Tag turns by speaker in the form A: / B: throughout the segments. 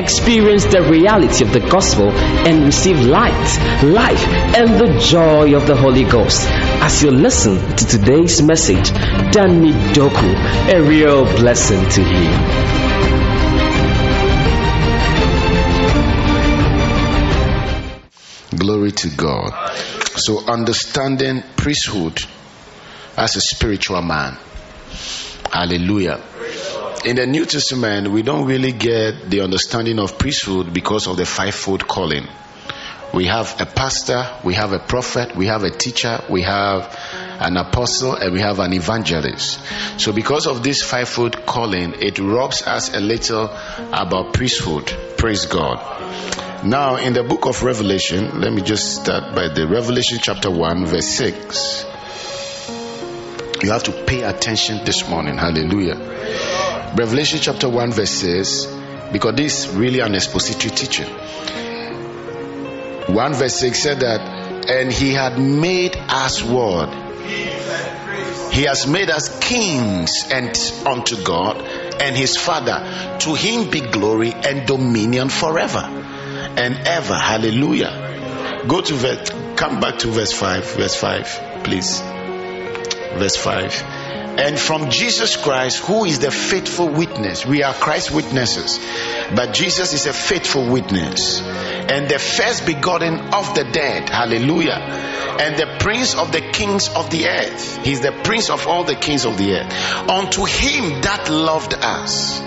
A: experience the reality of the gospel and receive light, life, and the joy of the Holy Ghost. As you listen to today's message, Danny Doku, a real blessing to you.
B: Glory to God. So, understanding priesthood as a spiritual man. Hallelujah. In the New Testament, we don't really get the understanding of priesthood because of the fivefold calling. We have a pastor, we have a prophet, we have a teacher, we have an apostle, and we have an evangelist. So, because of this fivefold calling, it robs us a little about priesthood. Praise God. Now, in the book of Revelation, let me just start by the Revelation chapter 1, verse 6. You have to pay attention this morning. Hallelujah. Revelation chapter 1, verse 6, because this is really an expository teaching. 1 verse 6 said that, and he had made us what? He has made us kings and unto God and his Father. To him be glory and dominion forever and ever. Hallelujah. Go to verse, come back to verse 5. Verse 5, please. Verse 5. And from Jesus Christ, who is the faithful witness. We are Christ's witnesses, but Jesus is a faithful witness. And the first begotten of the dead. Hallelujah. And the prince of the kings of the earth. He's the prince of all the kings of the earth. Unto him that loved us.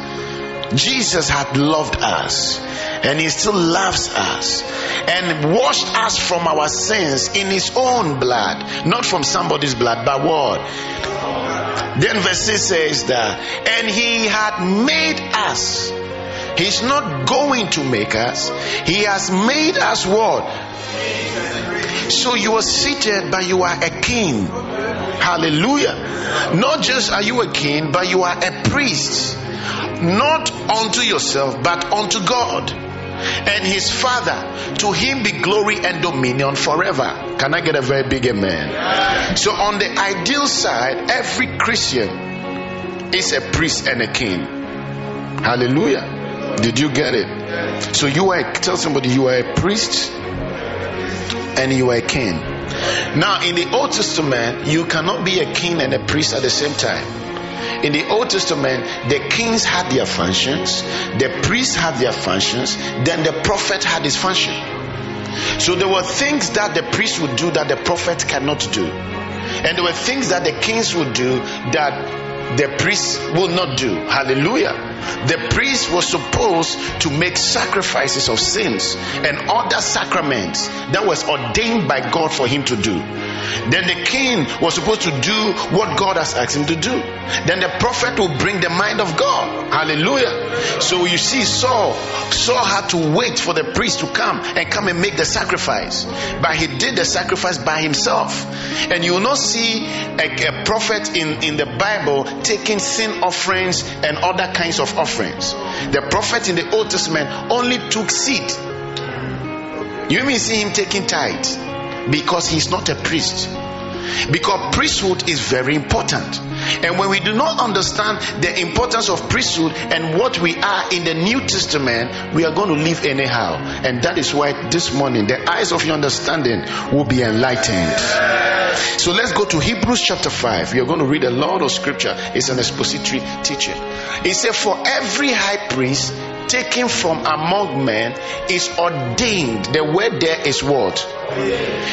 B: Jesus had loved us and he still loves us and washed us from our sins in his own blood, not from somebody's blood, but what? Then verse 6 says that, and he had made us. He's not going to make us, he has made us what? So you are seated, but you are a king. Hallelujah. Not just are you a king, but you are a priest not unto yourself, but unto God and his Father. To him be glory and dominion forever. Can I get a very big amen? So, on the ideal side, every Christian is a priest and a king. Hallelujah. Did you get it? So, you are, tell somebody you are a priest and you are a king. Now, in the Old Testament, you cannot be a king and a priest at the same time. In the Old Testament, the kings had their functions, the priests had their functions, then the prophet had his function. So there were things that the priest would do that the prophet cannot do. And there were things that the kings would do that the priests will not do. Hallelujah. The priest was supposed to make sacrifices of sins and other sacraments that was ordained by God for him to do. Then the king was supposed to do what God has asked him to do. Then the prophet will bring the mind of God. Hallelujah. So you see, Saul, Saul had to wait for the priest to come and come and make the sacrifice. But he did the sacrifice by himself. And you will not see a, a prophet in, in the Bible taking sin offerings and other kinds of offerings. The prophet in the Old Testament only took seed. You may see him taking tithe because he's not a priest. Because priesthood is very important. And when we do not understand the importance of priesthood and what we are in the New Testament, we are going to live anyhow. And that is why this morning the eyes of your understanding will be enlightened. So let's go to Hebrews chapter 5. You're going to read a lot of scripture. It's an expository teaching. It said, For every high priest taken from among men is ordained. The word there is what?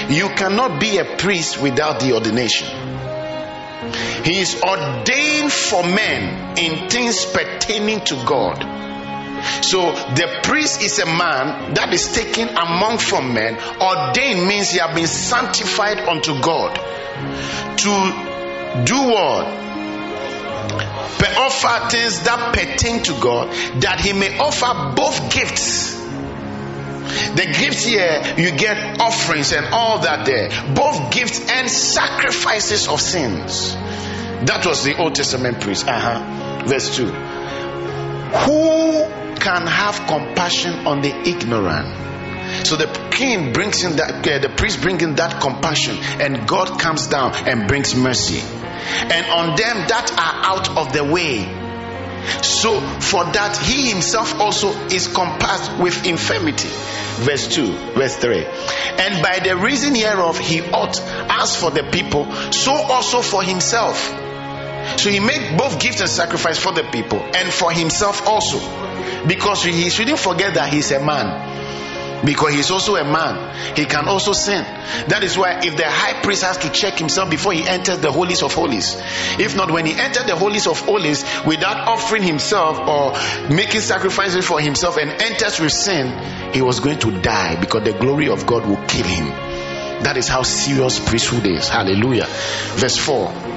B: You cannot be a priest without the ordination. He is ordained for men in things pertaining to God. So the priest is a man that is taken among from men. Ordained means he has been sanctified unto God to do what? Offer things that pertain to God, that He may offer both gifts. The gifts here, you get offerings and all that there, both gifts and sacrifices of sins. That was the Old Testament priest. Uh-huh. Verse 2. Who can have compassion on the ignorant? So the king brings in that, uh, the priest brings in that compassion, and God comes down and brings mercy. And on them that are out of the way, So, for that, he himself also is compassed with infirmity. Verse 2, verse 3. And by the reason hereof, he ought, as for the people, so also for himself. So he made both gifts and sacrifice for the people and for himself also. Because he shouldn't forget that he's a man because he's also a man. He can also sin. That is why if the high priest has to check himself before he enters the holies of holies if not when he entered the holies of holies without offering himself or making sacrifices for himself and enters with sin he was going to die because the glory of god will kill him. That is how serious priesthood is. Hallelujah. Verse 4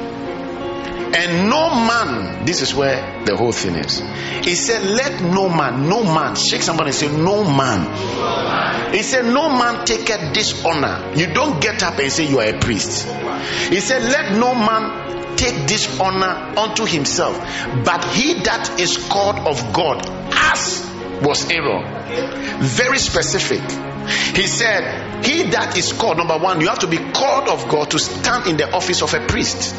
B: and no man, this is where the whole thing is. He said, Let no man, no man, shake somebody and say, No man. He said, No man take taketh dishonor. You don't get up and say you are a priest. He said, Let no man take dishonor unto himself, but he that is called of God, as was Aaron. Very specific. He said, He that is called, number one, you have to be called of God to stand in the office of a priest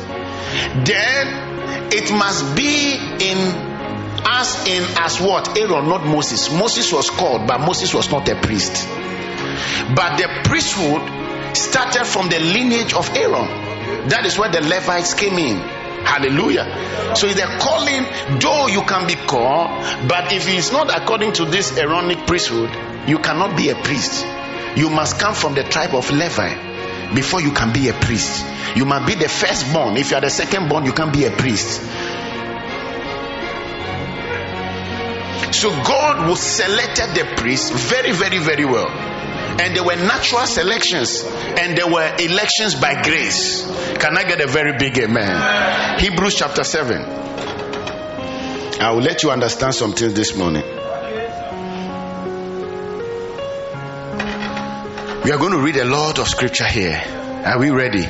B: then it must be in as in as what? Aaron not moses. Moses was called but moses was not a priest. But the priesthood started from the lineage of aaron. That is where the levites came in. Hallelujah. So the calling though you can be called but if it's not according to this aaronic priesthood you cannot be a priest. You must come from the tribe of levi before you can be a priest. You must be the firstborn. If you are the secondborn, you can't be a priest. So God was selected the priests very, very, very well. And there were natural selections and there were elections by grace. Can I get a very big amen? Hebrews chapter 7. I will let you understand something this morning. We are going to read a lot of scripture here. Are we ready?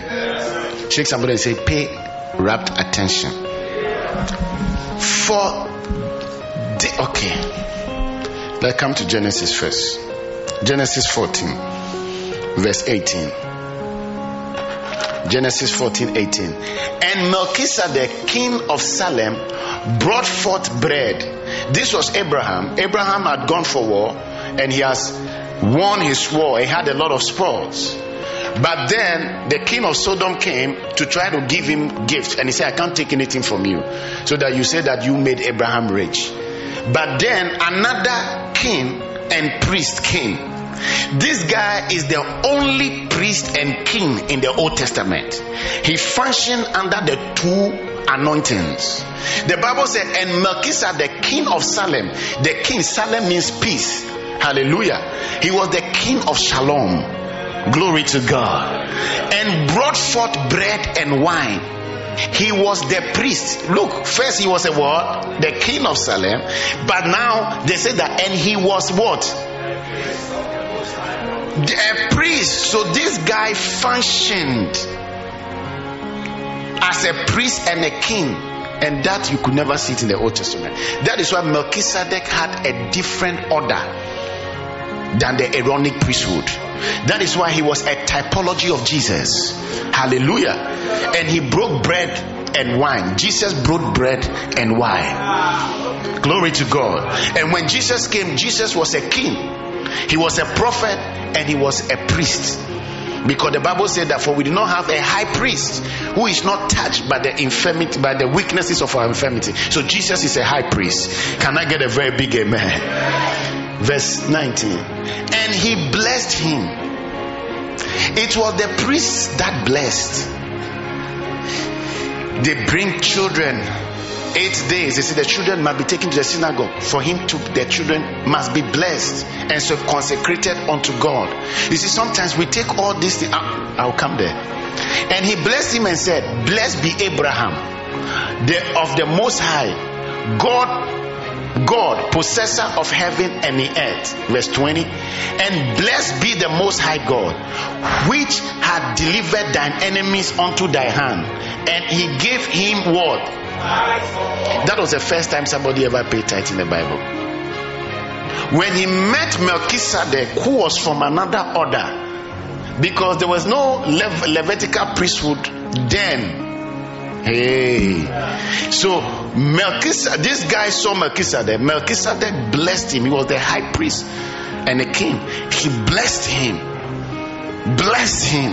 B: Shake somebody and say, pay rapt attention. For the, okay. Let's come to Genesis first. Genesis 14, verse 18. Genesis 14, 18. And Melchizedek, king of Salem, brought forth bread. This was Abraham. Abraham had gone for war and he has won his war. He had a lot of spoils. But then the king of Sodom came to try to give him gifts, and he said, I can't take anything from you. So that you say that you made Abraham rich. But then another king and priest came. This guy is the only priest and king in the Old Testament. He functioned under the two anointings. The Bible said, and Melchizedek, the king of Salem, the king, Salem means peace. Hallelujah. He was the king of Shalom. Glory to God. And brought forth bread and wine. He was the priest. Look, first he was a what? The king of Salem. But now they say that, and he was what? A priest. So this guy functioned as a priest and a king and that you could never see it in the Old Testament. That is why Melchizedek had a different order than the Aaronic priesthood. That is why he was a typology of Jesus. Hallelujah. And he broke bread and wine. Jesus broke bread and wine. Glory to God. And when Jesus came, Jesus was a king, he was a prophet, and he was a priest. Because the Bible said that for we do not have a high priest who is not touched by the infirmity, by the weaknesses of our infirmity. So Jesus is a high priest. Can I get a very big amen? Verse 19. And he blessed him. It was the priests that blessed. They bring children eight days. They say the children must be taken to the synagogue. For him to, the children must be blessed and so consecrated unto God. You see, sometimes we take all these things. I'll, I'll come there. And he blessed him and said, Blessed be Abraham, the, of the Most High, God God, possessor of heaven and the earth. Verse 20. And blessed be the most high God, which had delivered thine enemies unto thy hand. And he gave him what? That was the first time somebody ever paid tithe in the Bible. When he met Melchizedek, who was from another order, because there was no Lev- Levitical priesthood then. Hey. So Melchizedek, this guy saw Melchizedek. Melchizedek blessed him. He was the high priest and the king. He blessed him. Blessed him.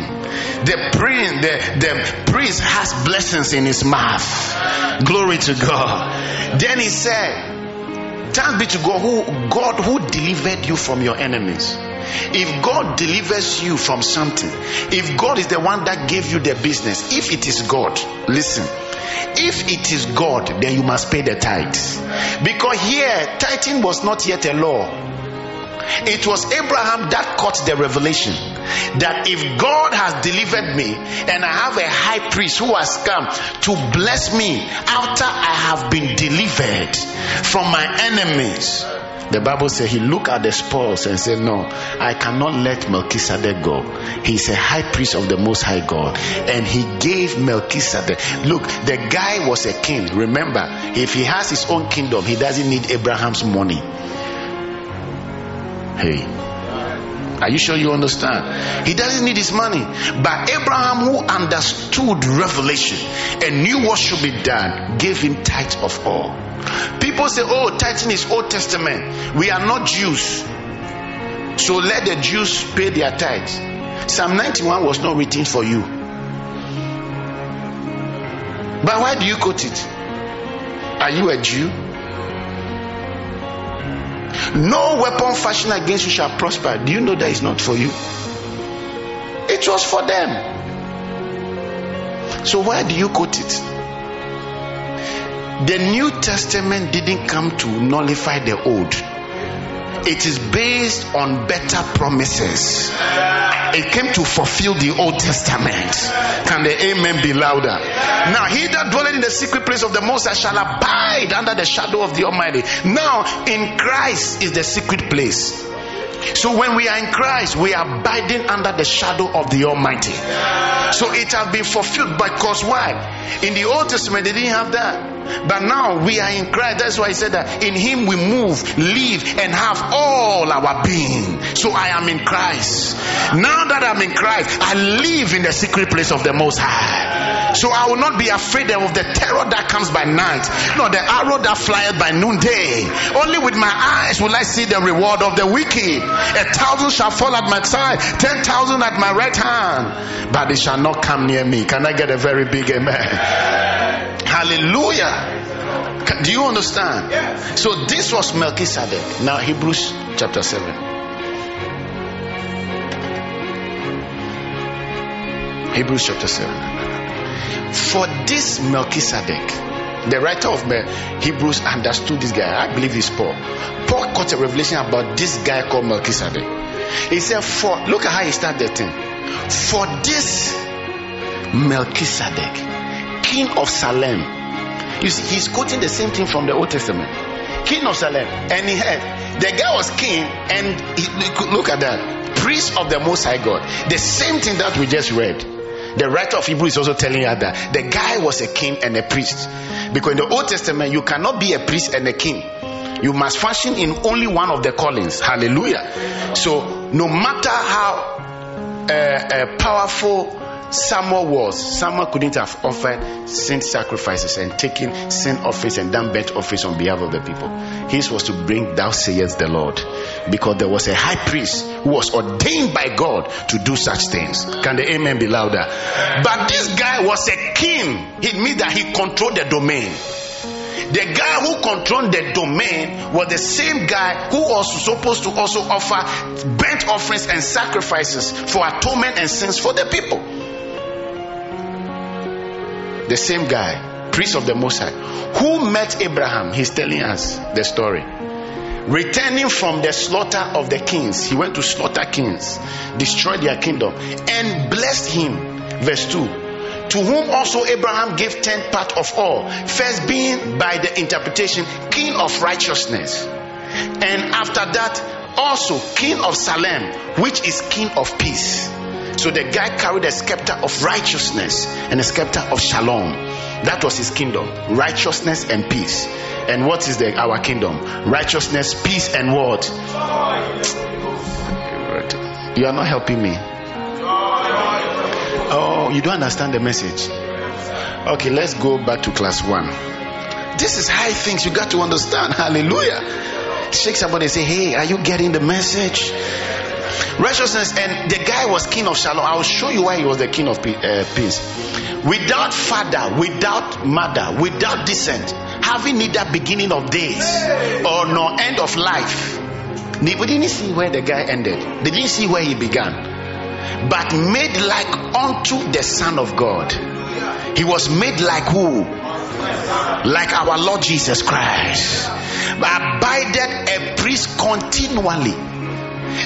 B: The priest, the, the priest has blessings in his mouth. Glory to God. Then he said, Thanks be to God who God who delivered you from your enemies. If God delivers you from something, if God is the one that gave you the business, if it is God, listen, if it is God, then you must pay the tithes. Because here, tithing was not yet a law. It was Abraham that caught the revelation that if God has delivered me and I have a high priest who has come to bless me after I have been delivered from my enemies, the Bible says he looked at the spoils and said, No, I cannot let Melchizedek go. He's a high priest of the Most High God. And he gave Melchizedek. Look, the guy was a king. Remember, if he has his own kingdom, he doesn't need Abraham's money. Hey. Are you sure you understand? He doesn't need his money. But Abraham, who understood revelation and knew what should be done, gave him tithe of all. People say, oh, tithing is Old Testament. We are not Jews. So let the Jews pay their tithes. Psalm 91 was not written for you. But why do you quote it? Are you a Jew? No weapon fashioned against you shall prosper. Do you know that is not for you? It was for them. So why do you quote it? The New Testament didn't come to nullify the old. It is based on better promises. It came to fulfill the Old Testament. Can the amen be louder? Now, he that dwelleth in the secret place of the Most High shall abide under the shadow of the Almighty. Now, in Christ is the secret place. So when we are in Christ, we are abiding under the shadow of the Almighty. So it has been fulfilled because why? In the Old Testament, they didn't have that. But now we are in Christ. That's why he said that in him we move, live, and have all our being. So I am in Christ. Now that I'm in Christ, I live in the secret place of the Most High. So I will not be afraid of the terror that comes by night, nor the arrow that flieth by noonday. Only with my eyes will I see the reward of the wicked. A thousand shall fall at my side, ten thousand at my right hand, but they shall not come near me. Can I get a very big amen? Hallelujah. Do you understand? So this was Melchizedek. Now Hebrews chapter 7. Hebrews chapter 7. For this Melchizedek, the writer of Hebrews understood this guy. I believe he's Paul. Paul got a revelation about this guy called Melchizedek. He said, For look at how he started the thing. For this Melchizedek, king of Salem. You see, he's quoting the same thing from the Old Testament. King of Salem. And he had the guy was king, and he, look at that. Priest of the Most High God. The same thing that we just read. The writer of Hebrew is also telling us that the guy was a king and a priest. Because in the Old Testament, you cannot be a priest and a king. You must function in only one of the callings. Hallelujah. So, no matter how uh, uh, powerful Samuel was, Samuel couldn't have offered sin sacrifices and taken sin office and done burnt office on behalf of the people. His was to bring thou sayest the Lord. Because there was a high priest who was ordained by God to do such things. Can the amen be louder? But this guy was a king. It means that he controlled the domain. The guy who controlled the domain was the same guy who was supposed to also offer burnt offerings and sacrifices for atonement and sins for the people the same guy, priest of the Most High, who met Abraham. He's telling us the story. Returning from the slaughter of the kings, he went to slaughter kings, destroy their kingdom, and blessed him. Verse 2 to whom also Abraham gave tenth part of all, first being by the interpretation king of righteousness, and after that also king of Salem, which is king of peace. So the guy carried a scepter of righteousness and a scepter of shalom. That was his kingdom righteousness and peace. And what is the, our kingdom? Righteousness, peace, and what? You are not helping me. Oh, you don't understand the message. Okay, let's go back to class one. This is high things you got to understand. Hallelujah. Shake somebody and say, Hey, are you getting the message? Righteousness, and the guy was king of Shalom. I'll show you why he was the king of uh, peace. Without father, without mother, without descent, having neither beginning of days or nor end of life. We didn't see where the guy ended. They didn't see where he began. But made like unto the Son of God. He was made like who? Like our Lord Jesus Christ. But abided a priest continually.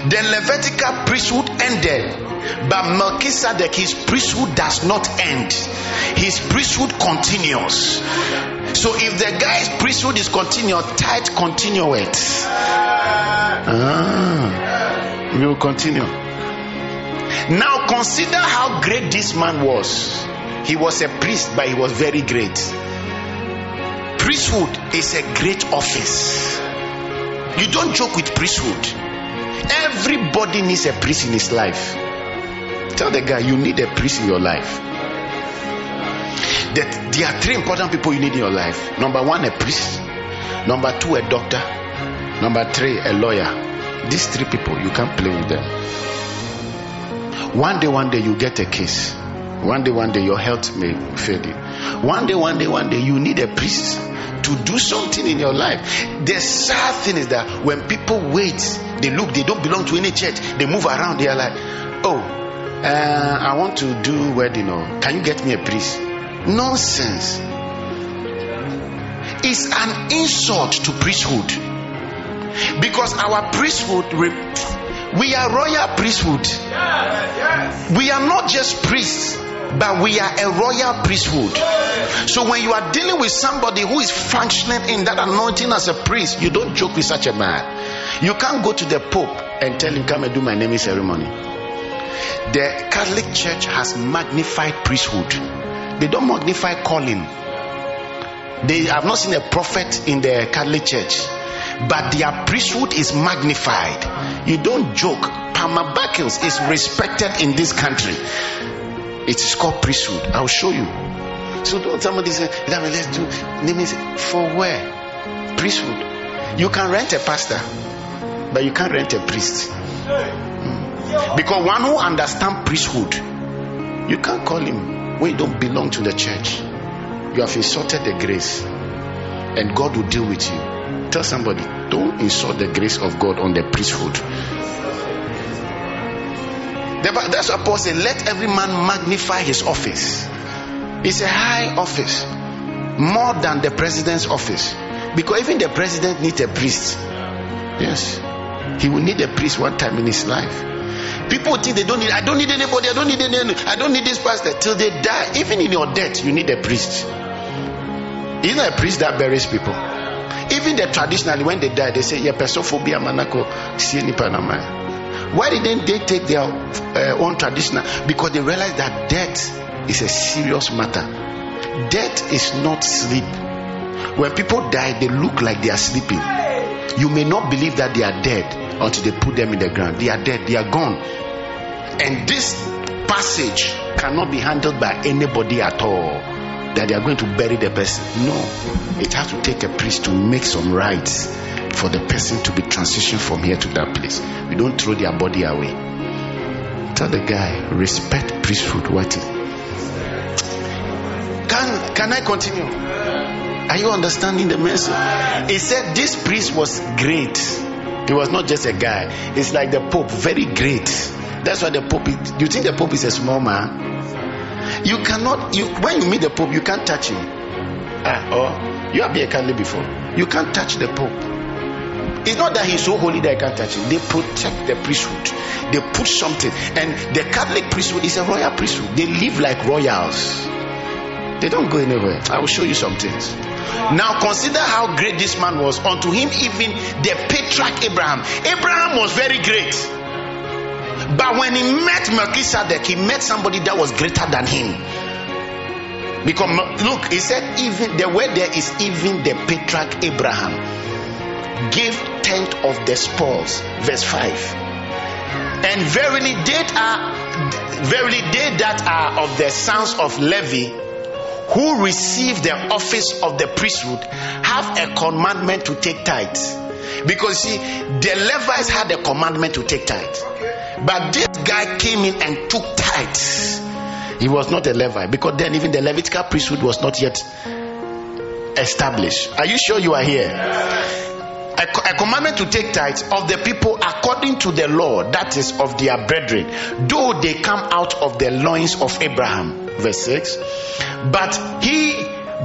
B: The Levitical priesthood ended. But Melchizedek, his priesthood does not end. His priesthood continues. So if the guy's priesthood is continued, tithe continueth. Ah, we will continue. Now consider how great this man was. He was a priest, but he was very great. Priesthood is a great office. You don't joke with priesthood. Everybody needs a priest in his life. Tell the guy you need a priest in your life. That there are three important people you need in your life. Number one, a priest. Number two, a doctor. Number three, a lawyer. These three people, you can't play with them. One day, one day, you get a case. One day, one day, your health may fail you. One day, one day, one day, you need a priest to do something in your life. The sad thing is that when people wait, they look, they don't belong to any church, they move around, they are like, oh, uh, I want to do wedding, or can you get me a priest? Nonsense. It's an insult to priesthood because our priesthood we are royal priesthood we are not just priests but we are a royal priesthood so when you are dealing with somebody who is functioning in that anointing as a priest you don't joke with such a man you can't go to the pope and tell him come and do my naming ceremony the catholic church has magnified priesthood they don't magnify calling they have not seen a prophet in the catholic church but their priesthood is magnified. You don't joke. Palmer Buckles is respected in this country. It is called priesthood. I'll show you. So don't somebody say, let's do name is for where? Priesthood. You can rent a pastor, but you can't rent a priest. Hmm. Because one who understands priesthood, you can't call him when you don't belong to the church. You have insulted the grace, and God will deal with you. Tell somebody, don't insult the grace of God on the priesthood. That's what Paul said, let every man magnify his office. It's a high office, more than the president's office. Because even the president needs a priest. Yes. He will need a priest one time in his life. People think they don't need, I don't need anybody, I don't need any, I don't need this pastor till they die. Even in your death, you need a priest. Know a priest that buries people. Even the traditionally, when they die, they say, yeah, pesophobia manako Why didn't they take their uh, own traditional? Because they realized that death is a serious matter. Death is not sleep. When people die, they look like they are sleeping. You may not believe that they are dead until they put them in the ground. They are dead, they are gone. And this passage cannot be handled by anybody at all that they are going to bury the person. No, it has to take a priest to make some rites for the person to be transitioned from here to that place. We don't throw their body away. Tell the guy, respect priesthood. What is? Can can I continue? Are you understanding the message? He said this priest was great. He was not just a guy. It's like the Pope, very great. That's why the Pope. Is, you think the Pope is a small man? You cannot, you when you meet the Pope, you can't touch him. Ah, or you have been a Catholic before. You can't touch the Pope. It's not that he's so holy that I can't touch him. They protect the priesthood. They put something. And the Catholic priesthood is a royal priesthood. They live like royals. They don't go anywhere. I will show you some things. Now consider how great this man was. Unto him, even the patriarch Abraham. Abraham was very great. But when he met Melchizedek, he met somebody that was greater than him. Because look, he said, even the word there is even the patriarch Abraham gave tenth of the spoils. Verse 5. And verily they are verily they that are of the sons of Levi who receive the office of the priesthood have a commandment to take tithes. Because see, the Levites had a commandment to take tithes. But this guy came in and took tithes. He was not a Levite because then even the Levitical priesthood was not yet established. Are you sure you are here? A, commandment to take tithes of the people according to the law, that is of their brethren, though they come out of the loins of Abraham. Verse 6. But he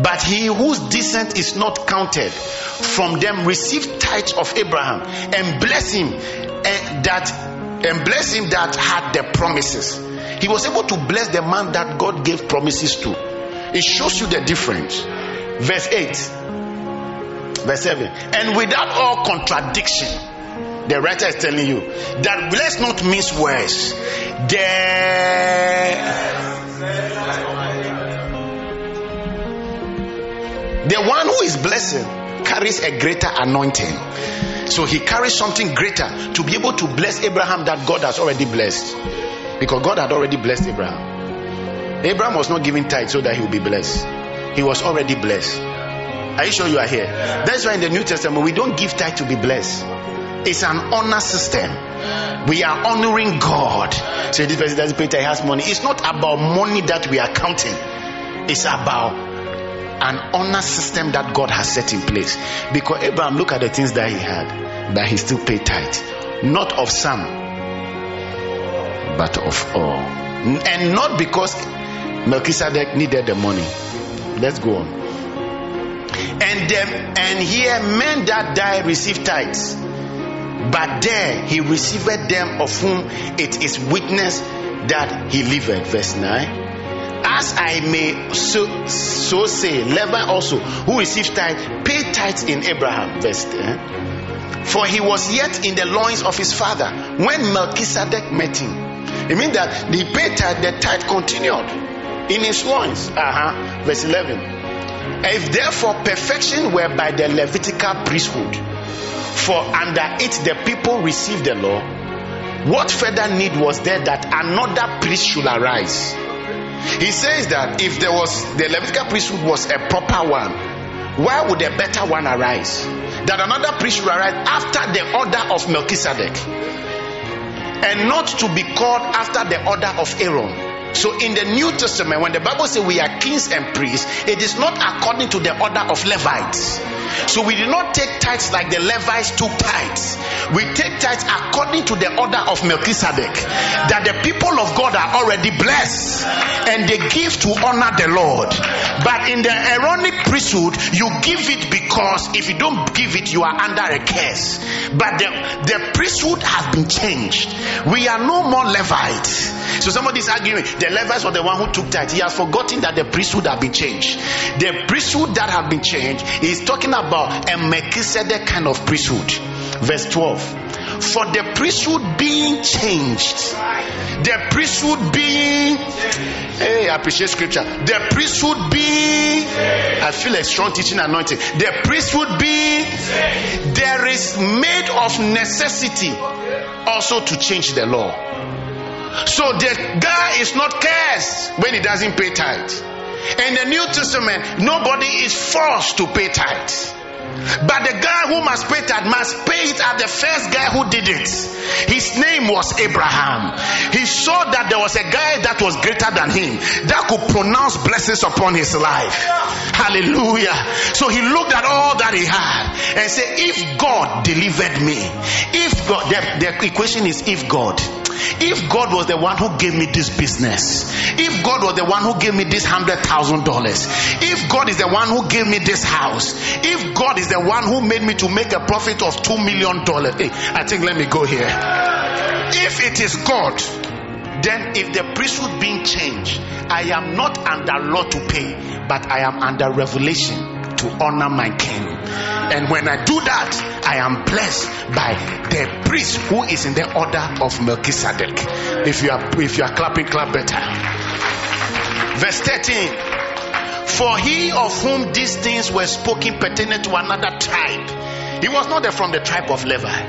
B: but he whose descent is not counted from them received tithes of Abraham and bless him and eh, that and bless him that had the promises. He was able to bless the man that God gave promises to. It shows you the difference. Verse 8, verse 7. And without all contradiction, the writer is telling you that let's not miss words. The, the one who is blessing carries a greater anointing. So he carries something greater to be able to bless Abraham that God has already blessed. Because God had already blessed Abraham. Abraham was not giving tithe so that he would be blessed. He was already blessed. Are you sure you are here? That's why in the New Testament we don't give tithe to be blessed. It's an honor system. We are honoring God. So this person doesn't pay tithe, has money. It's not about money that we are counting. It's about an honor system that God has set in place. Because Abraham, look at the things that he had, that he still paid tithe. Not of some, but of all. And not because Melchizedek needed the money. Let's go on. And them, and here men that die receive tithes, but there he received them of whom it is witness that he lived. Verse 9 as I may so, so say, Levi also, who received tithe, paid tithes in Abraham. Verse 10. For he was yet in the loins of his father when Melchizedek met him. It means that the paid tithe, the tithe continued in his loins. Uh-huh. Verse 11. If therefore perfection were by the Levitical priesthood, for under it the people received the law, what further need was there that another priest should arise? He says that if there was the Levitical priesthood was a proper one, why would a better one arise? That another priest should arise after the order of Melchizedek and not to be called after the order of Aaron. So in the New Testament, when the Bible says we are kings and priests, it is not according to the order of Levites. So we did not take tithes like the Levites took tithes. We take tithes according to the order of Melchizedek. That the people of God are already blessed and they give to honor the Lord. But in the Aaronic priesthood, you give it because if you don't give it, you are under a curse. But the, the priesthood has been changed. We are no more Levites. So somebody is arguing the Levites were the one who took tithe. He has forgotten that the priesthood have been changed. The priesthood that have been changed is talking about a Melchizedek kind of priesthood. Verse 12 for the priesthood being changed. The priesthood being, hey, I appreciate scripture. The priesthood being, I feel a strong teaching anointing. The priesthood being, there is made of necessity also to change the law. So the guy is not cursed when he doesn't pay tithe. In the New Testament, nobody is forced to pay tithe. But the guy who must pay tithe must pay it at the first guy who did it. His name was Abraham. He saw that there was a guy that was greater than him that could pronounce blessings upon his life. Hallelujah. So he looked at all that he had and said, If God delivered me, if God, the, the equation is if God if God was the one who gave me this business, if God was the one who gave me this hundred thousand dollars, if God is the one who gave me this house, if God is the one who made me to make a profit of two million dollars, hey, I think let me go here. If it is God, then if the priesthood being changed, I am not under law to pay, but I am under revelation to honor my king. And when I do that, I am blessed by the priest who is in the order of Melchizedek. If you are if you are clapping, clap better. Verse 13. For he of whom these things were spoken pertained to another tribe, he was not from the tribe of Levi,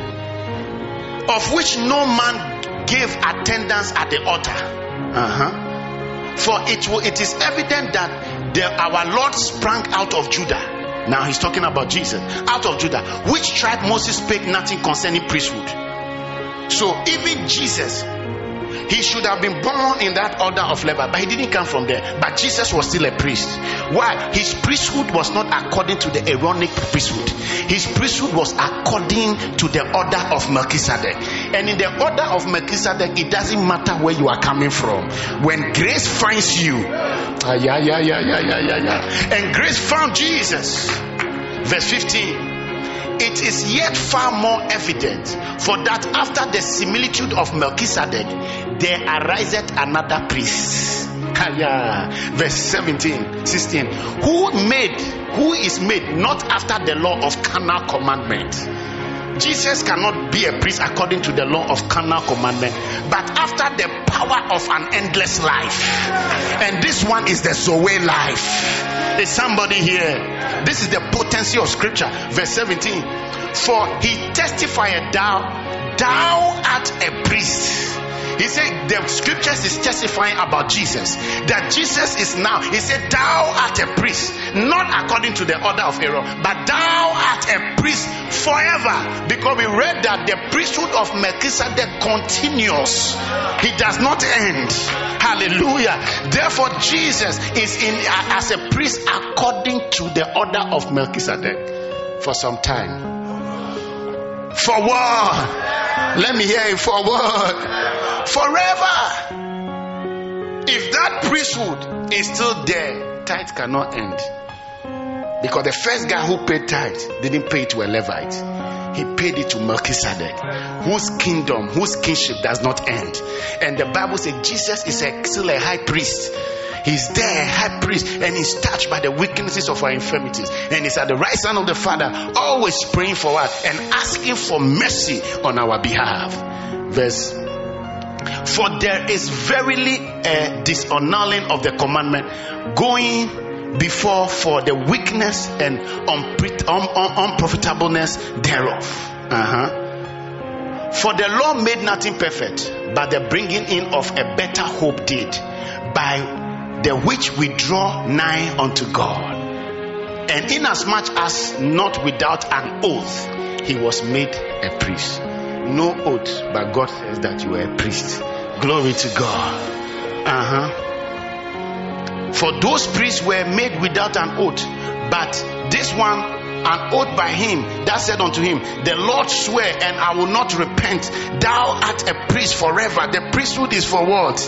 B: of which no man gave attendance at the altar. Uh-huh. For it, it is evident that the, our Lord sprang out of Judah. Now he's talking about Jesus. Out of Judah. Which tribe Moses spake nothing concerning priesthood. So even Jesus, he should have been born in that order of level, but he didn't come from there. But Jesus was still a priest. Why? His priesthood was not according to the Aaronic priesthood. His priesthood was according to the order of Melchizedek. And in the order of Melchizedek, it doesn't matter where you are coming from. When grace finds you, ah, yeah, yeah, yeah, yeah, yeah, yeah, yeah. And grace found Jesus. Verse 15 it is yet far more evident for that after the similitude of Melchizedek, there ariseth another priest. Verse 17, 16. Who made, who is made not after the law of carnal commandment. Jesus cannot be a priest according to the law of carnal commandment, but after the power of an endless life. And this one is the Zoe life. Is somebody here? This is the potency of scripture. Verse 17. For he testified thou, thou art a priest he said the scriptures is testifying about Jesus. That Jesus is now, he said, Thou art a priest, not according to the order of Aaron, but thou art a priest forever. Because we read that the priesthood of Melchizedek continues, he does not end. Hallelujah. Therefore, Jesus is in as a priest according to the order of Melchizedek for some time. For what? Let me hear it for what? forever. If that priesthood is still there, tithe cannot end. Because the first guy who paid tithe didn't pay it to a Levite. He paid it to Melchizedek, whose kingdom, whose kingship does not end. And the Bible says Jesus is a, still a high priest. He's there, high priest, and he's touched by the weaknesses of our infirmities. And he's at the right hand of the Father, always praying for us and asking for mercy on our behalf. Verse for there is verily a disannulling of the commandment going before for the weakness and unpre- un- un- unprofitableness thereof. Uh-huh. For the law made nothing perfect, but the bringing in of a better hope did, by the which we draw nigh unto God. And inasmuch as not without an oath, he was made a priest no oath, but God says that you are a priest. Glory to God. Uh huh. For those priests were made without an oath, but this one, an oath by him that said unto him, The Lord swear, and I will not repent. Thou art a priest forever. The priesthood is for what?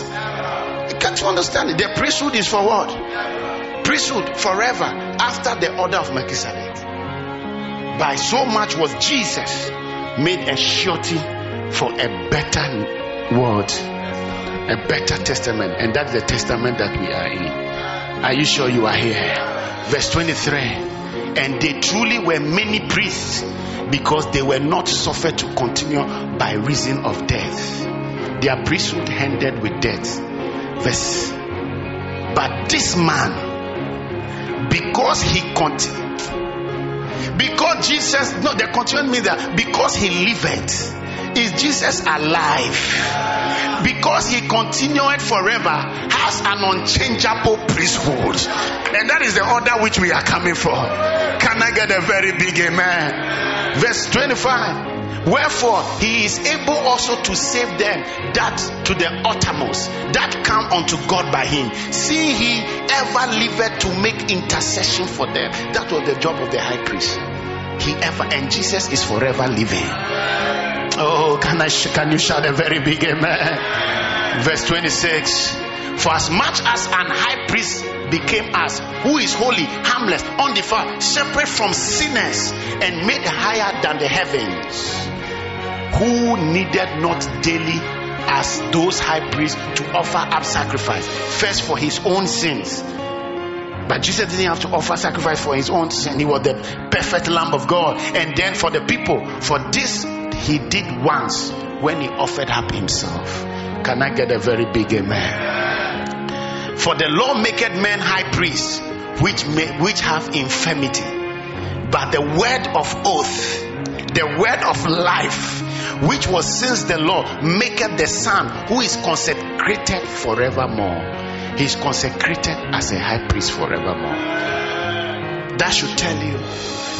B: Can't you understand it? The priesthood is for what? Priesthood forever after the order of Melchizedek. By so much was Jesus made a surety for a better word, a better testament, and that's the testament that we are in. Are you sure you are here? Verse 23 And they truly were many priests because they were not suffered to continue by reason of death. Their priesthood ended with death. Verse But this man, because he continued because Jesus, no, the continuing means that because he liveth, is Jesus alive? Because he continued forever, has an unchangeable priesthood. And that is the order which we are coming for. Can I get a very big amen? Verse 25. Wherefore he is able also to save them that to the uttermost that come unto God by him. Seeing he ever liveth to make intercession for them. That was the job of the high priest. He ever and Jesus is forever living. Oh, can I can you shout a very big amen? Verse 26. For as much as an high priest became us, who is holy, harmless, undefiled, separate from sinners, and made higher than the heavens who needed not daily as those high priests to offer up sacrifice. First for his own sins. But jesus didn't have to offer sacrifice for his own sin he was the perfect lamb of god. And then for the people for this he did once when he offered up himself. Can i get a very big amen? For the law maketh men high priests which may, which have infirmity. But the word of oath the word of life which was since the law maketh the Son who is consecrated forevermore. He's consecrated as a high priest forevermore. That should tell you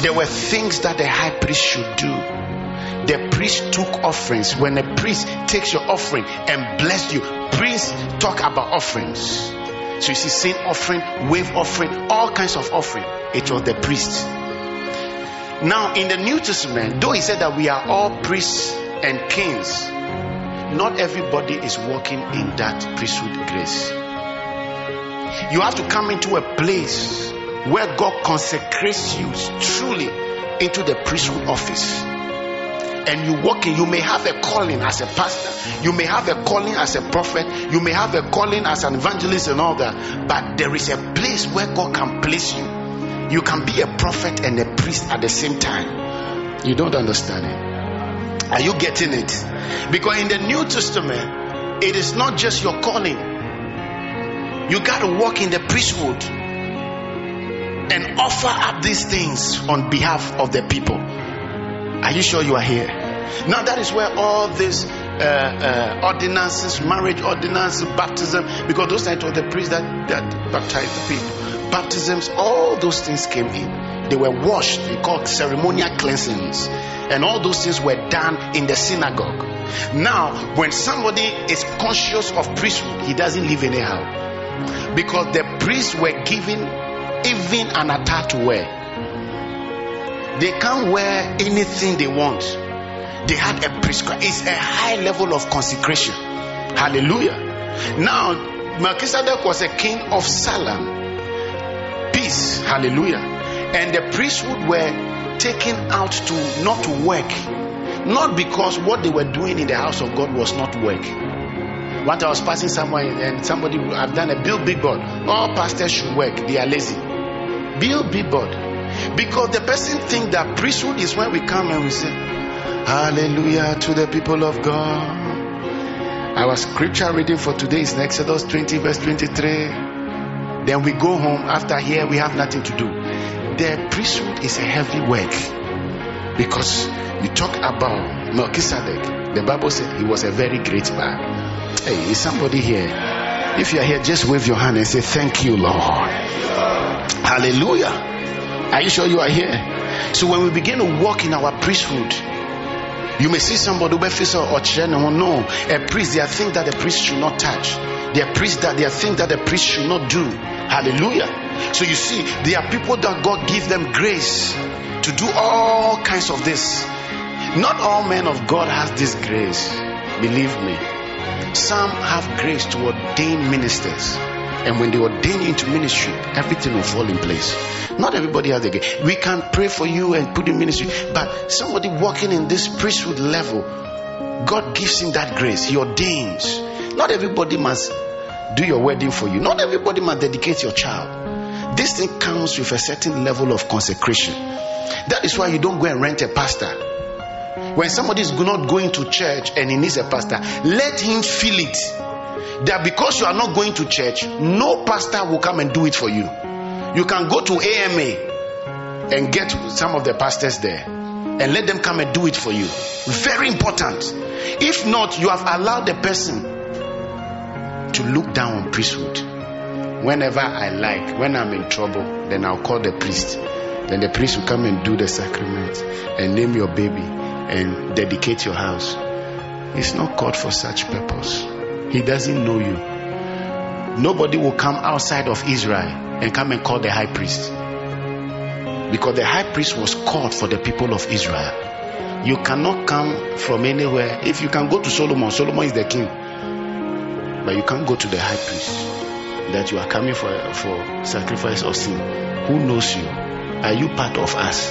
B: there were things that the high priest should do. The priest took offerings. When a priest takes your offering and bless you, priests talk about offerings. So you see, sin offering, wave offering, all kinds of offering. It was the priest. Now, in the New Testament, though he said that we are all priests and kings, not everybody is walking in that priesthood grace. You have to come into a place where God consecrates you truly into the priesthood office. And you walk in, you may have a calling as a pastor, you may have a calling as a prophet, you may have a calling as an evangelist and all that, but there is a place where God can place you. You can be a prophet and a priest at the same time. You don't understand it. Are you getting it? Because in the New Testament, it is not just your calling. You got to walk in the priesthood and offer up these things on behalf of the people. Are you sure you are here? Now, that is where all these uh, uh, ordinances, marriage ordinances, baptism, because those times were the priests that, that baptized the people, baptisms, all those things came in. They were washed, they called ceremonial cleansings, and all those things were done in the synagogue. Now, when somebody is conscious of priesthood, he doesn't live anyhow, because the priests were given even an attire to wear. They can't wear anything they want. They had a prescribed, it's a high level of consecration. Hallelujah. Now, Melchizedek was a king of Salem. Peace. Hallelujah. And the priesthood were taken out to not work. Not because what they were doing in the house of God was not work. once I was passing somewhere and somebody have done a bill big board. All pastors should work. They are lazy. Bill big board. Because the person think that priesthood is when we come and we say, Hallelujah to the people of God. Our scripture reading for today is in Exodus 20, verse 23. Then we go home. After here, we have nothing to do. The priesthood is a heavy work because you talk about Melchizedek. The Bible said he was a very great man. Hey, is somebody here? If you are here, just wave your hand and say, Thank you, Lord. Hallelujah. Are you sure you are here? So when we begin to walk in our priesthood, you may see somebody who or no, a priest, there are things that the priest should not touch. There are priests that there are things that the priest should not do. Hallelujah. So you see, there are people that God give them grace to do all kinds of this. Not all men of God has this grace. Believe me. Some have grace to ordain ministers. And when they ordain you into ministry, everything will fall in place. Not everybody has the grace. We can pray for you and put in ministry, but somebody walking in this priesthood level, God gives him that grace. He ordains. Not everybody must do your wedding for you. Not everybody must dedicate your child. This thing comes with a certain level of consecration. That is why you don't go and rent a pastor. When somebody is not going to church and he needs a pastor, let him feel it that because you are not going to church, no pastor will come and do it for you. You can go to AMA and get some of the pastors there and let them come and do it for you. Very important. If not, you have allowed the person to look down on priesthood. Whenever I like, when I'm in trouble, then I'll call the priest. Then the priest will come and do the sacrament and name your baby and dedicate your house. It's not called for such purpose. He doesn't know you. Nobody will come outside of Israel and come and call the high priest. Because the high priest was called for the people of Israel. You cannot come from anywhere. If you can go to Solomon, Solomon is the king. But you can't go to the high priest that you are coming for, for sacrifice of sin. Who knows you? Are you part of us?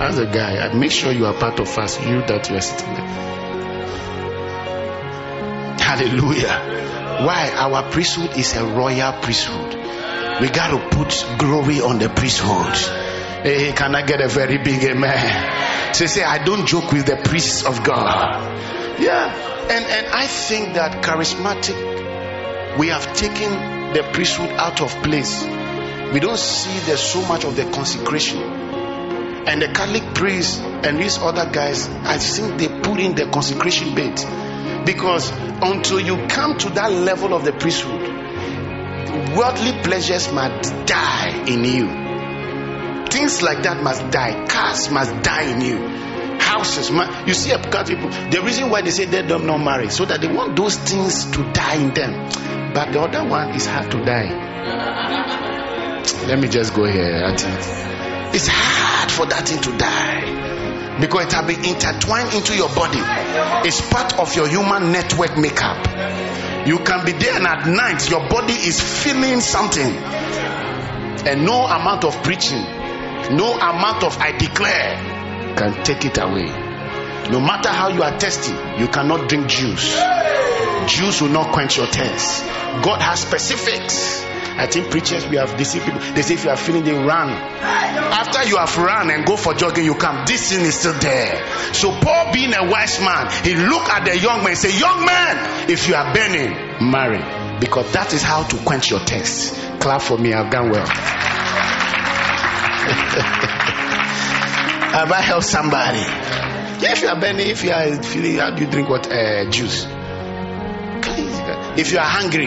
B: As a guy, I make sure you are part of us, you that you are sitting there. Hallelujah. Why? Our priesthood is a royal priesthood. We got to put glory on the priesthood. Hey, can I get a very big amen? So say, I don't joke with the priests of God. Yeah. And, and I think that charismatic, we have taken the priesthood out of place. We don't see there's so much of the consecration. And the Catholic priests and these other guys, I think they put in the consecration bit Because until you come to that level of the priesthood, worldly pleasures must die in you. Things like that must die. Cars must die in you. Houses, you see, a people. The reason why they say they don't not marry, so that they want those things to die in them. But the other one is hard to die. Let me just go here. It's hard for that thing to die because it has been intertwined into your body. It's part of your human network makeup. You can be there and at night your body is feeling something, and no amount of preaching, no amount of I declare can take it away. No matter how you are thirsty, you cannot drink juice. Juice will not quench your thirst. God has specifics. I think preachers we have deceived people. They say if you are feeling they run. After you have run and go for jogging, you come. This thing is still there. So Paul, being a wise man, he look at the young man and say, "Young man, if you are burning, marry, because that is how to quench your thirst." Clap for me. I've done well. have I helped somebody? If you are burning, if you are feeling, how do you drink what uh, juice? If you are hungry,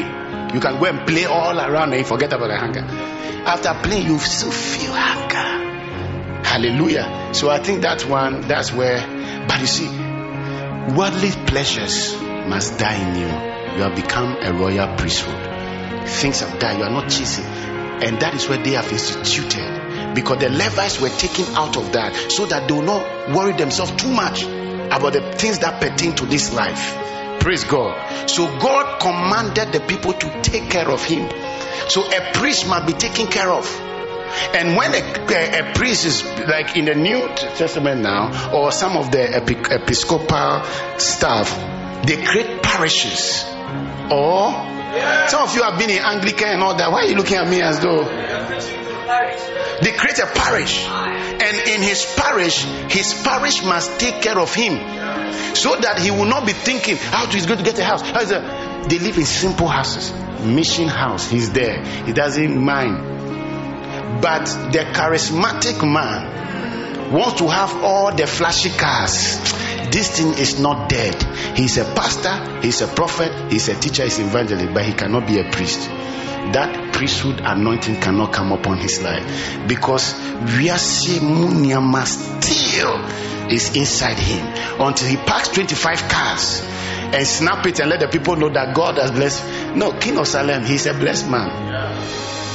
B: you can go and play all around and forget about the hunger. After playing, you still feel hunger. Hallelujah. So I think that one, that's where, but you see, worldly pleasures must die in you. You have become a royal priesthood. Things have died. You are not chasing. And that is where they have instituted. Because the Levites were taken out of that so that they will not worry themselves too much about the things that pertain to this life. Praise God. So God commanded the people to take care of him. So a priest must be taken care of. And when a, a, a, priest is like in the New Testament now, or some of the episcopal staff, they create parishes. Or some of you have been in Anglican and all that. Why are you looking at me as though? They create a parish. And in his parish, his parish must take care of him so that he will not be thinking how he's going to get a house. How is that? They live in simple houses, mission house. He's there, he doesn't mind. But the charismatic man wants to have all the flashy cars. This thing is not dead. He's a pastor, he's a prophet, he's a teacher, he's an evangelist, but he cannot be a priest that priesthood anointing cannot come upon his life because we are seeing still is inside him until he parks 25 cars and snap it and let the people know that God has blessed. No, King of Salem, he's a blessed man.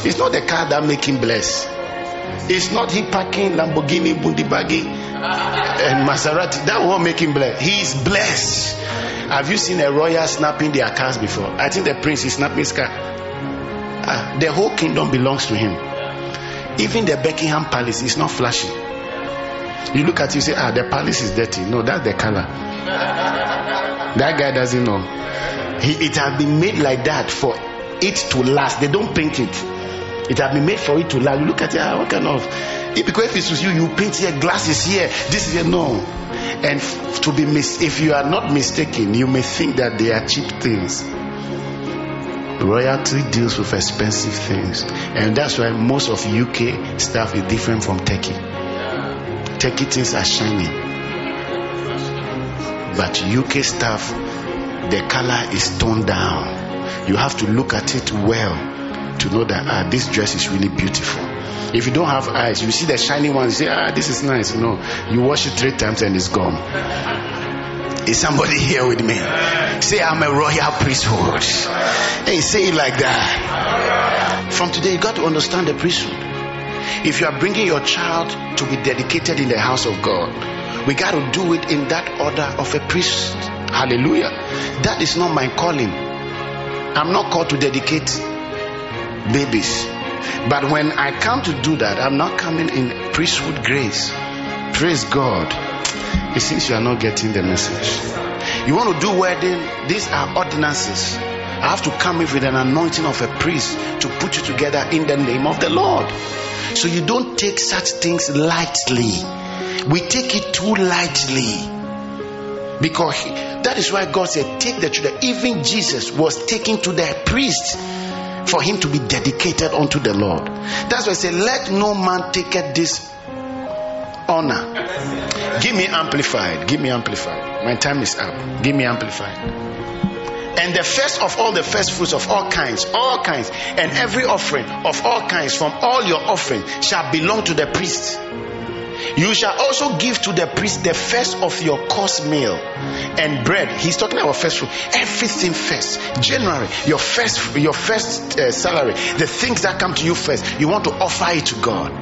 B: It's not the car that make him blessed. It's not he parking Lamborghini, Bundibagi, and Maserati. That won't make him blessed. He's blessed. Have you seen a royal snapping their cars before? I think the prince is snapping his car. Uh, the whole kingdom belongs to him. Even the Buckingham Palace is not flashy. You look at it, you say, ah, the palace is dirty. No, that's the color. That guy doesn't know. He, it has been made like that for it to last. They don't paint it. It has been made for it to last. You look at it, ah, what kind of? If, because if it's you, you paint here, glasses here, this is here. No. And to be mis- if you are not mistaken, you may think that they are cheap things. Royalty deals with expensive things, and that's why most of UK stuff is different from Turkey. Turkey things are shiny but UK stuff, the color is toned down. You have to look at it well to know that ah, this dress is really beautiful. If you don't have eyes, you see the shiny one, you say, ah, this is nice. No, you wash it three times and it's gone. Is somebody here with me? Say, I'm a royal priesthood. Hey, say it like that. From today, you got to understand the priesthood. If you are bringing your child to be dedicated in the house of God, we got to do it in that order of a priest. Hallelujah. That is not my calling. I'm not called to dedicate babies. But when I come to do that, I'm not coming in priesthood grace. Praise God. It seems you are not getting the message. You want to do wedding? These are ordinances. I have to come in with an anointing of a priest to put you together in the name of the Lord. So you don't take such things lightly. We take it too lightly. Because that is why God said, Take the children. Even Jesus was taken to the priest for him to be dedicated unto the Lord. That's why I say, Let no man take this honor. Give me amplified. Give me amplified. My time is up. Give me amplified. And the first of all the first fruits of all kinds, all kinds, and every offering of all kinds from all your offering shall belong to the priest. You shall also give to the priest the first of your coarse meal and bread. He's talking about first fruit. Everything first. January, your first, your first uh, salary, the things that come to you first. You want to offer it to God.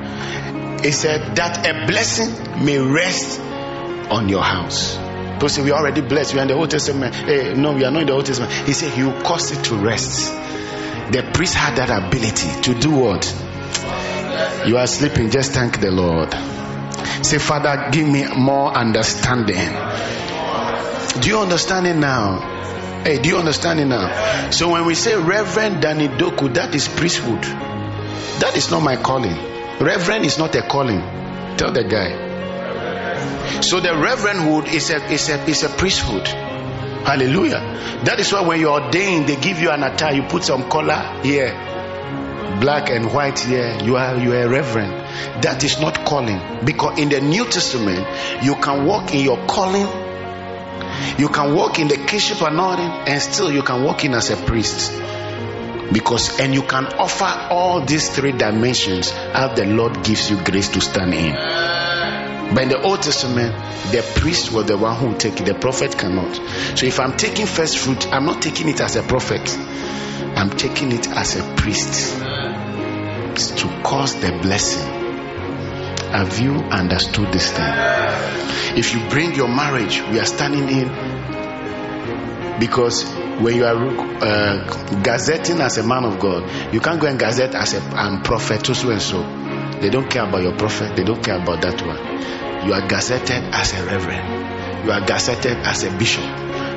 B: He said that a blessing may rest on your house. People say we are already blessed. We are in the Old Testament. Hey, eh, no, we are not in the Old Testament. He said he will cause it to rest. The priest had that ability to do what? You are sleeping. Just thank the Lord. Say, Father, give me more understanding. Do you understand it now? Hey, do you understand it now? So when we say Reverend Danny Doku, that is priesthood. That is not my calling. Reverend is not a calling. Tell the guy. So the reverendhood is a is a is a priesthood. Hallelujah. That is why when you're ordained, they give you an attire, you put some color here, black and white here. You are you are a reverend. That is not calling. Because in the New Testament, you can walk in your calling, you can walk in the kingship anointing, and still you can walk in as a priest. Because and you can offer all these three dimensions as the Lord gives you grace to stand in. But in the Old Testament, the priest was the one who take it, the prophet cannot. So if I'm taking first fruit, I'm not taking it as a prophet, I'm taking it as a priest it's to cause the blessing have you understood this thing? If you bring your marriage, we are standing in because when you are uh, gazetting as a man of God, you can't go and gazette as a and prophet so and so. They don't care about your prophet. They don't care about that one. You are gazetted as a reverend. You are gazetted as a bishop.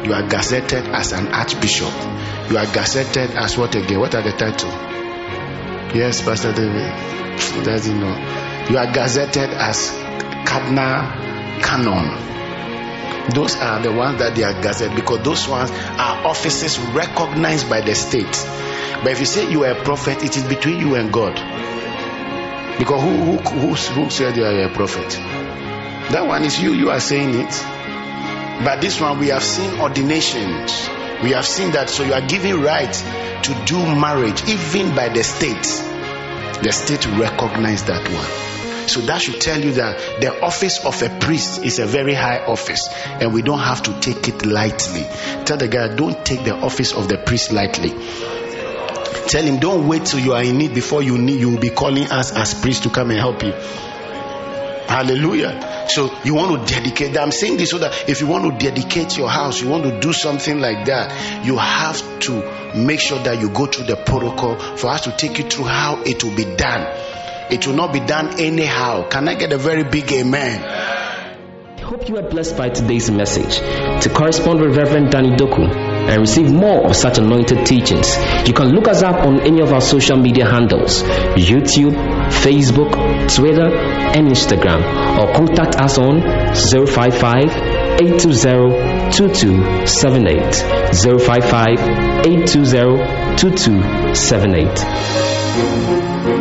B: You are gazetted as an archbishop. You are gazetted as what again? What are the title? Yes, Pastor David. Does he know? You are gazetted as cardinal canon. Those are the ones that they are gazetted because those ones are offices recognized by the state. But if you say you are a prophet, it is between you and God. Because who who who, who said you are a prophet? That one is you. You are saying it. But this one we have seen ordinations. We have seen that. So you are given right to do marriage even by the state. The state recognize that one. So that should tell you that the office of a priest is a very high office and we don't have to take it lightly. Tell the guy, don't take the office of the priest lightly. Tell him, don't wait till you are in need before you need, you will be calling us as priests to come and help you. Hallelujah. So you want to dedicate. I'm saying this so that if you want to dedicate your house, you want to do something like that, you have to make sure that you go through the protocol for us to take you through how it will be done. It will not be done anyhow. Can I get a very big amen?
A: I hope you are blessed by today's message. To correspond with Reverend Danny Doku and receive more of such anointed teachings, you can look us up on any of our social media handles YouTube, Facebook, Twitter, and Instagram, or contact us on 055 820 2278. 055 820 2278.